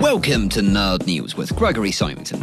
Welcome to Nerd News with Gregory Simonton.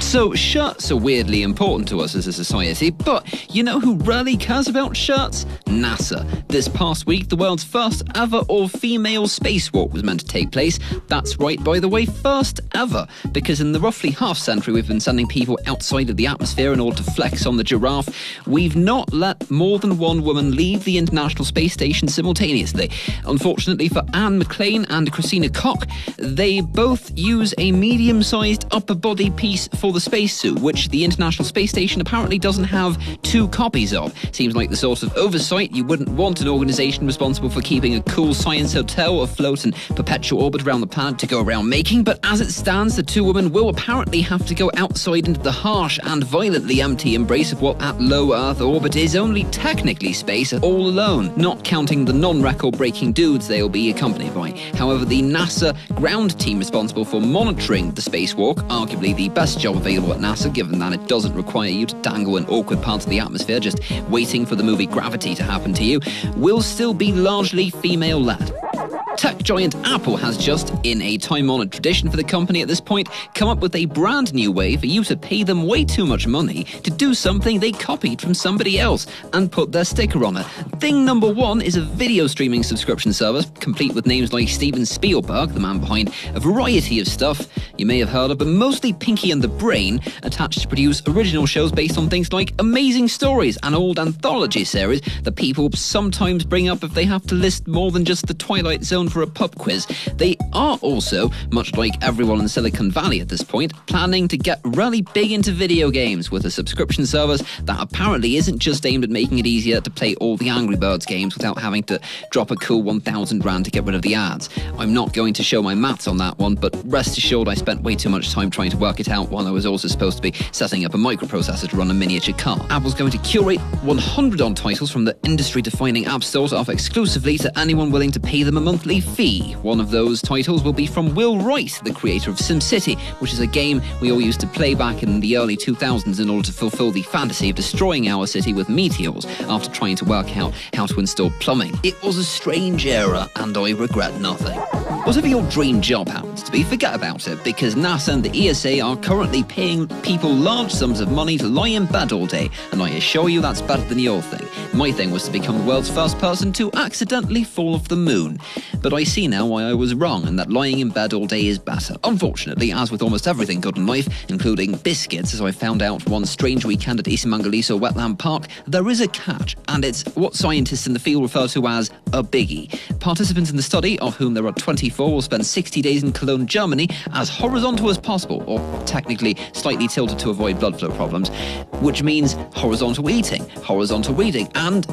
So, shirts are weirdly important to us as a society, but you know who really cares about shirts? NASA. This past week, the world's first ever all female spacewalk was meant to take place. That's right, by the way, first ever, because in the roughly half century we've been sending people outside of the atmosphere in order to flex on the giraffe, we've not let more than one woman leave the International Space Station simultaneously. Unfortunately for Anne McClain and Christina Koch, they both use a medium sized upper body piece for the spacesuit, which the International Space Station apparently doesn't have two copies of. Seems like the sort of oversight you wouldn't want an organisation responsible for keeping a cool science hotel afloat in perpetual orbit around the planet to go around making. But as it stands, the two women will apparently have to go outside into the harsh and violently empty embrace of what at low Earth orbit is only technically space all alone, not counting the non record breaking dudes they'll be accompanied by. However, the NASA ground team responsible for monitoring the spacewalk, arguably the best job available at NASA, given that it doesn't require you to dangle in awkward parts of the atmosphere just waiting for the movie Gravity to happen to you, will still be largely female led. Tech giant Apple has just, in a time honoured tradition for the company at this point, come up with a brand new way for you to pay them way too much money to do something they copied from somebody else and put their sticker on it. Thing number one is a video streaming subscription service, complete with names like Steven Spielberg, the man behind a variety of stuff you may have heard of, but mostly Pinky and the Brain, attached to produce original shows based on things like Amazing Stories, an old anthology series that people sometimes bring up if they have to list more than just the Twilight Zone for a pub quiz. They are also, much like everyone in Silicon Valley at this point, planning to get really big into video games with a subscription service that apparently isn't just aimed at making it easier to play all the Angry Birds games without having to drop a cool 1,000 rand to get rid of the ads. I'm not going to show my maths on that one, but rest assured I spent way too much time trying to work it out while I was also supposed to be setting up a microprocessor to run a miniature car. Apple's going to curate 100 on titles from the industry defining App Store to offer exclusively to anyone willing to pay them a monthly fee. One of those titles will be from Will Wright, the creator of SimCity, which is a game we all used to play back in the early 2000s in order to fulfill the fantasy of destroying our city with meteors after trying to work out how to install plumbing. It was a strange era, and I regret nothing. Whatever your dream job happens to be, forget about it because NASA and the ESA are currently paying people large sums of money to lie in bed all day, and I assure you that's better than your thing. My thing was to become the world's first person to accidentally fall off the moon. But I see now why I was wrong and that lying in bed all day is better. Unfortunately, as with almost everything good in life, including biscuits, as I found out one strange weekend at Isimangaliso Wetland Park, there is a catch, and it's what scientists in the field refer to as a biggie. Participants in the study, of whom there are 24, will spend 60 days in Cologne, Germany, as horizontal as possible, or technically slightly tilted to avoid blood flow problems, which means horizontal eating, horizontal reading, and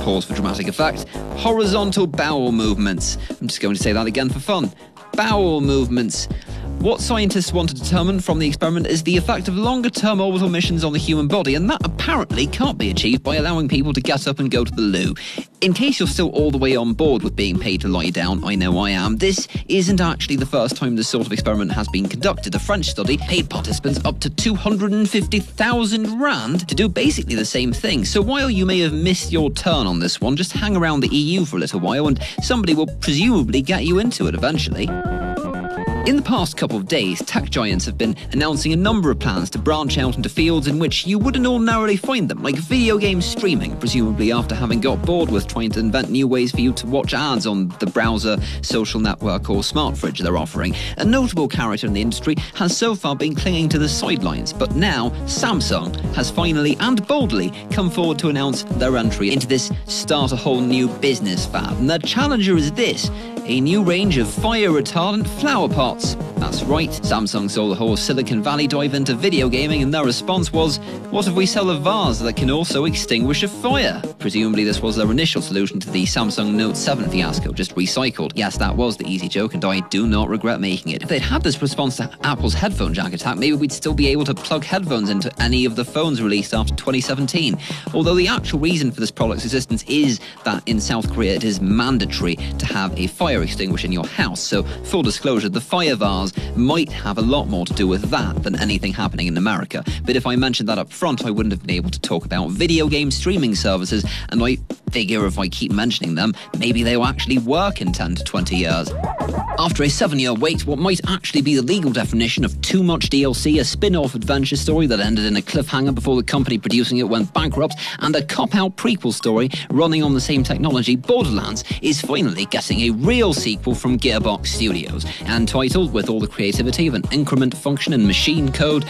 pause for dramatic effect, horizontal bowel movements. I'm just going to say that again for fun. Bowel movements. What scientists want to determine from the experiment is the effect of longer term orbital missions on the human body, and that apparently can't be achieved by allowing people to get up and go to the loo. In case you're still all the way on board with being paid to lie down, I know I am, this isn't actually the first time this sort of experiment has been conducted. A French study paid participants up to 250,000 Rand to do basically the same thing. So while you may have missed your turn on this one, just hang around the EU for a little while and somebody will presumably get you into it eventually. In the past couple of days, tech giants have been announcing a number of plans to branch out into fields in which you wouldn't ordinarily find them, like video game streaming, presumably after having got bored with trying to invent new ways for you to watch ads on the browser, social network, or smart fridge they're offering. A notable character in the industry has so far been clinging to the sidelines, but now Samsung has finally and boldly come forward to announce their entry into this start a whole new business fab. And their challenger is this a new range of fire retardant flower pots. That's right, Samsung saw the whole Silicon Valley dive into video gaming, and their response was, What if we sell a vase that can also extinguish a fire? Presumably, this was their initial solution to the Samsung Note 7 fiasco, just recycled. Yes, that was the easy joke, and I do not regret making it. If they'd had this response to Apple's headphone jack attack, maybe we'd still be able to plug headphones into any of the phones released after 2017. Although the actual reason for this product's existence is that in South Korea it is mandatory to have a fire fire extinguisher in your house. So, full disclosure, the fire vase might have a lot more to do with that than anything happening in America. But if I mentioned that up front, I wouldn't have been able to talk about video game streaming services, and I figure if I keep mentioning them, maybe they'll actually work in 10 to 20 years. After a seven year wait, what might actually be the legal definition of too much DLC, a spin off adventure story that ended in a cliffhanger before the company producing it went bankrupt, and a cop out prequel story running on the same technology, Borderlands is finally getting a real sequel from Gearbox Studios, and titled with all the creativity of an increment function and machine code.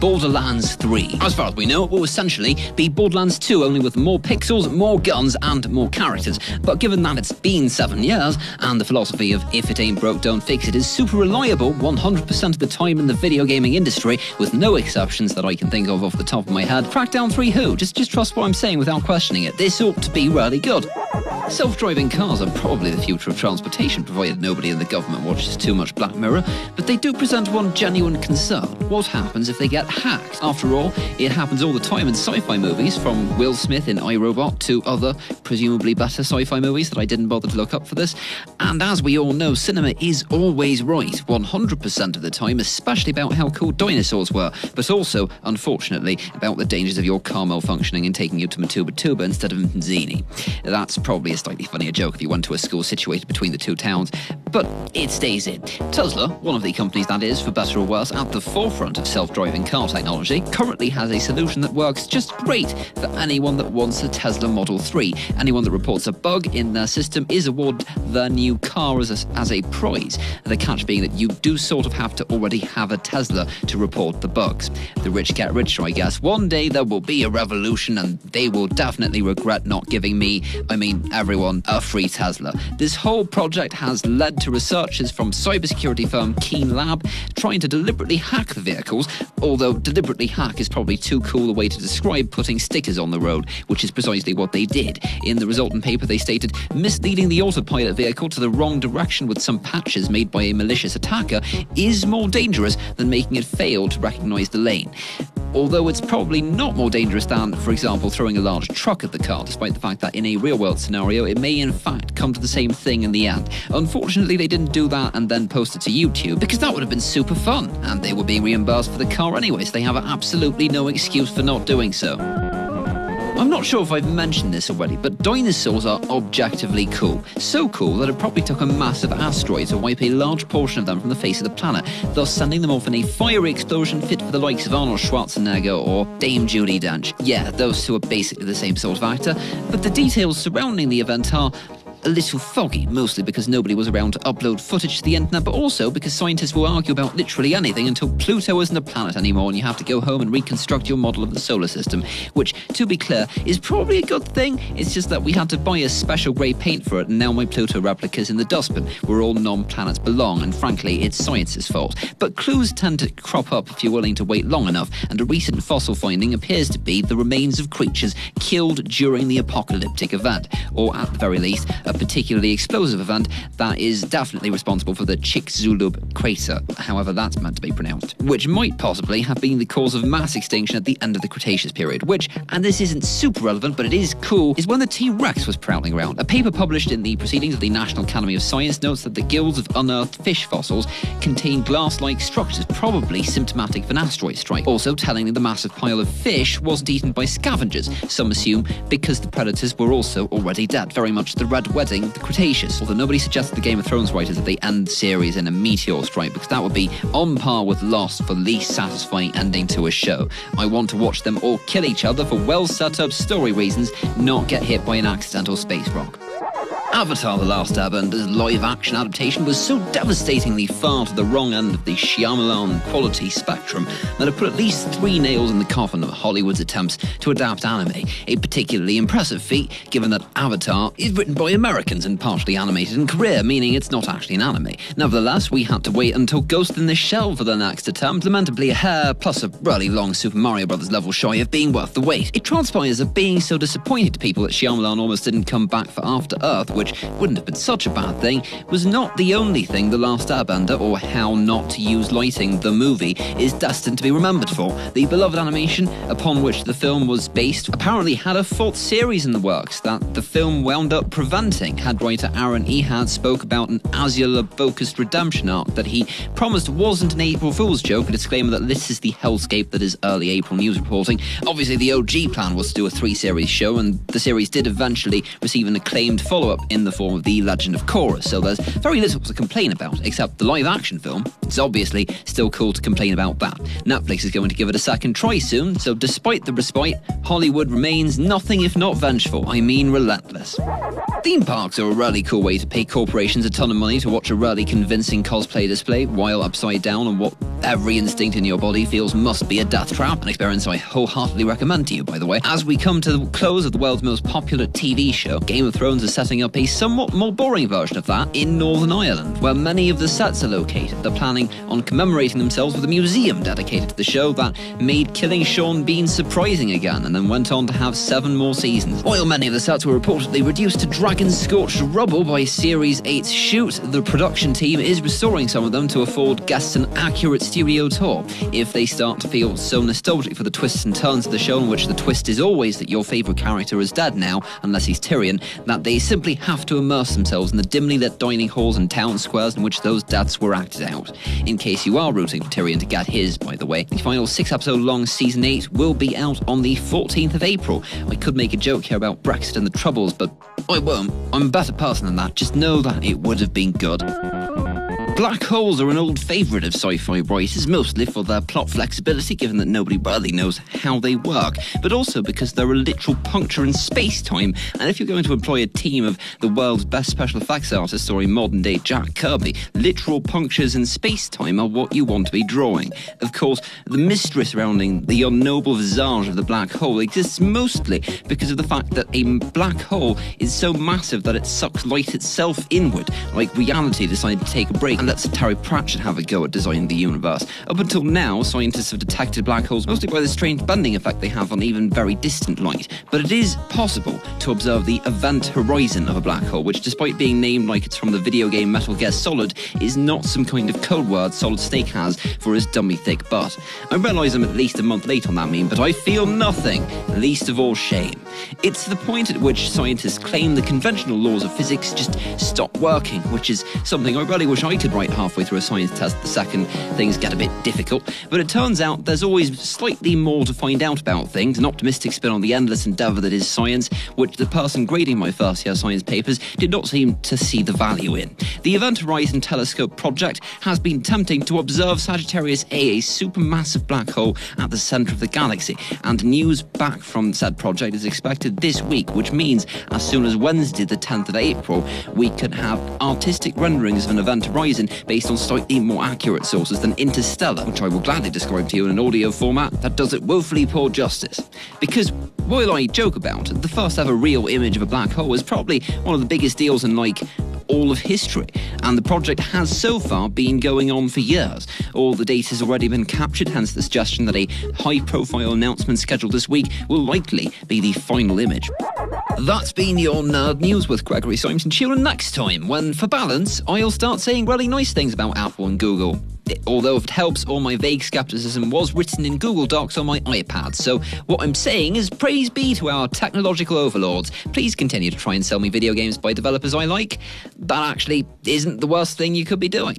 Borderlands 3. As far as we know, it will essentially be Borderlands 2, only with more pixels, more guns, and more characters. But given that it's been seven years, and the philosophy of if it ain't broke, don't fix it is super reliable 100% of the time in the video gaming industry, with no exceptions that I can think of off the top of my head, Crackdown 3 who? Just, just trust what I'm saying without questioning it. This ought to be really good. Self driving cars are probably the future of transportation, provided nobody in the government watches too much Black Mirror, but they do present one genuine concern. What happens if they get hacked? After all, it happens all the time in sci fi movies, from Will Smith in I, Robot to other, presumably better sci fi movies that I didn't bother to look up for this. And as we all know, cinema is always right, 100% of the time, especially about how cool dinosaurs were, but also, unfortunately, about the dangers of your car malfunctioning and taking you to Mtubatuba instead of Mzini. That's probably a slightly funnier joke if you went to a school situated between the two towns, but it stays in. Tesla, one of the companies that is, for better or worse, at the forefront of self driving car technology, currently has a solution that works just great for anyone that wants a Tesla Model 3. Anyone that reports a bug in their system is awarded their new car as a, as a prize. The catch being that you do sort of have to already have a Tesla to report the bugs. The rich get richer, I guess. One day there will be a revolution and they will definitely regret not giving me, I mean, everyone, a free Tesla. This whole project has led to researchers from cybersecurity firm Keen Lab trying to deliberately hack the vehicles, although deliberately hack is probably too cool a way to describe putting stickers on the road, which is precisely what they did. In the resultant paper, they stated misleading the autopilot vehicle to the wrong direction with some patches made by a malicious attacker is more dangerous than making it fail to recognize the lane although it's probably not more dangerous than, for example, throwing a large truck at the car, despite the fact that in a real world scenario, it may in fact come to the same thing in the end. Unfortunately, they didn't do that and then post it to YouTube, because that would have been super fun, and they were being reimbursed for the car anyway, so they have absolutely no excuse for not doing so. I'm not sure if I've mentioned this already, but dinosaurs are objectively cool. So cool that it probably took a massive asteroid to wipe a large portion of them from the face of the planet, thus sending them off in a fiery explosion fit for the likes of Arnold Schwarzenegger or Dame Judi Dench. Yeah, those two are basically the same sort of actor, but the details surrounding the event are a little foggy, mostly because nobody was around to upload footage to the internet, but also because scientists will argue about literally anything until Pluto isn't a planet anymore and you have to go home and reconstruct your model of the solar system, which, to be clear, is probably a good thing. It's just that we had to buy a special grey paint for it, and now my Pluto replica's in the dustbin, where all non planets belong, and frankly, it's science's fault. But clues tend to crop up if you're willing to wait long enough, and a recent fossil finding appears to be the remains of creatures killed during the apocalyptic event, or at the very least, a particularly explosive event that is definitely responsible for the Chicxulub crater, however that's meant to be pronounced, which might possibly have been the cause of mass extinction at the end of the Cretaceous period, which, and this isn't super relevant, but it is cool, is when the T-Rex was prowling around. A paper published in the Proceedings of the National Academy of Science notes that the gills of unearthed fish fossils contain glass-like structures, probably symptomatic of an asteroid strike, also telling that the massive pile of fish wasn't eaten by scavengers, some assume because the predators were also already dead, very much the red wedding the Cretaceous, although nobody suggested the Game of Thrones writers that they end the series in a meteor strike, because that would be on par with Lost for least satisfying ending to a show. I want to watch them all kill each other for well set up story reasons, not get hit by an accidental space rock. Avatar The Last Airbender's live action adaptation was so devastatingly far to the wrong end of the Shyamalan quality spectrum that it put at least three nails in the coffin of Hollywood's attempts to adapt anime, a particularly impressive feat given that Avatar is written by Americans and partially animated in Korea, meaning it's not actually an anime. Nevertheless, we had to wait until Ghost in the Shell for the next attempt, lamentably a hair plus a really long Super Mario Bros. level shy of being worth the wait. It transpires that being so disappointed to people that Shyamalan almost didn't come back for After Earth which wouldn't have been such a bad thing, was not the only thing The Last Airbender, or How Not to Use Lighting, the movie, is destined to be remembered for. The beloved animation upon which the film was based apparently had a fourth series in the works that the film wound up preventing. Head writer Aaron Ehasz spoke about an Azula focused redemption arc that he promised wasn't an April Fool's joke, a disclaimer that this is the hellscape that is early April news reporting. Obviously, the OG plan was to do a three series show, and the series did eventually receive an acclaimed follow up in the form of The Legend of Korra, so there's very little to complain about, except the live action film. It's obviously still cool to complain about that. Netflix is going to give it a second try soon, so despite the respite, Hollywood remains nothing if not vengeful. I mean, relentless. Theme parks are a really cool way to pay corporations a ton of money to watch a really convincing cosplay display while upside down on what every instinct in your body feels must be a death trap, an experience I wholeheartedly recommend to you, by the way. As we come to the close of the world's most popular TV show, Game of Thrones is setting up a somewhat more boring version of that in Northern Ireland, where many of the sets are located. They're planning on commemorating themselves with a museum dedicated to the show that made killing Sean Bean surprising again and then went on to have seven more seasons. While many of the sets were reportedly reduced to dragon scorched rubble by Series 8's shoot, the production team is restoring some of them to afford guests an accurate studio tour. If they start to feel so nostalgic for the twists and turns of the show, in which the twist is always that your favourite character is dead now, unless he's Tyrion, that they simply have to immerse themselves in the dimly lit dining halls and town squares in which those deaths were acted out. In case you are rooting for Tyrion to get his, by the way, the final six episode long season 8 will be out on the 14th of April. I could make a joke here about Brexit and the Troubles, but I won't. I'm a better person than that. Just know that it would have been good. Black holes are an old favourite of sci fi writers, mostly for their plot flexibility, given that nobody really knows how they work, but also because they're a literal puncture in space time. And if you're going to employ a team of the world's best special effects artists or a modern day Jack Kirby, literal punctures in space time are what you want to be drawing. Of course, the mystery surrounding the unknowable visage of the black hole exists mostly because of the fact that a black hole is so massive that it sucks light itself inward, like reality decided to take a break and let Terry Pratchett should have a go at designing the universe. Up until now, scientists have detected black holes mostly by the strange bending effect they have on even very distant light. But it is possible to observe the event horizon of a black hole, which, despite being named like it's from the video game Metal Gear Solid, is not some kind of code word Solid Snake has for his dummy thick butt. I realise I'm at least a month late on that meme, but I feel nothing, least of all shame. It's the point at which scientists claim the conventional laws of physics just stop working, which is something I really wish I could right halfway through a science test the second things get a bit difficult. But it turns out there's always slightly more to find out about things, an optimistic spin on the endless endeavour that is science, which the person grading my first year science papers did not seem to see the value in. The Event Horizon Telescope project has been attempting to observe Sagittarius A, a supermassive black hole at the centre of the galaxy, and news back from said project is expected this week, which means as soon as Wednesday, the 10th of April, we can have artistic renderings of an event horizon based on slightly more accurate sources than Interstellar, which I will gladly describe to you in an audio format that does it woefully poor justice. Because while I joke about it, the first ever real image of a black hole is probably one of the biggest deals in like all of history, and the project has so far been going on for years. All the data has already been captured, hence the suggestion that a high profile announcement scheduled this week will likely be the final image. That's been your Nerd News with Gregory Simonson. Tune in next time when, for balance, I'll start saying really nice things about Apple and Google. Although, if it helps, all my vague skepticism was written in Google Docs on my iPad. So, what I'm saying is praise be to our technological overlords. Please continue to try and sell me video games by developers I like. That actually isn't the worst thing you could be doing.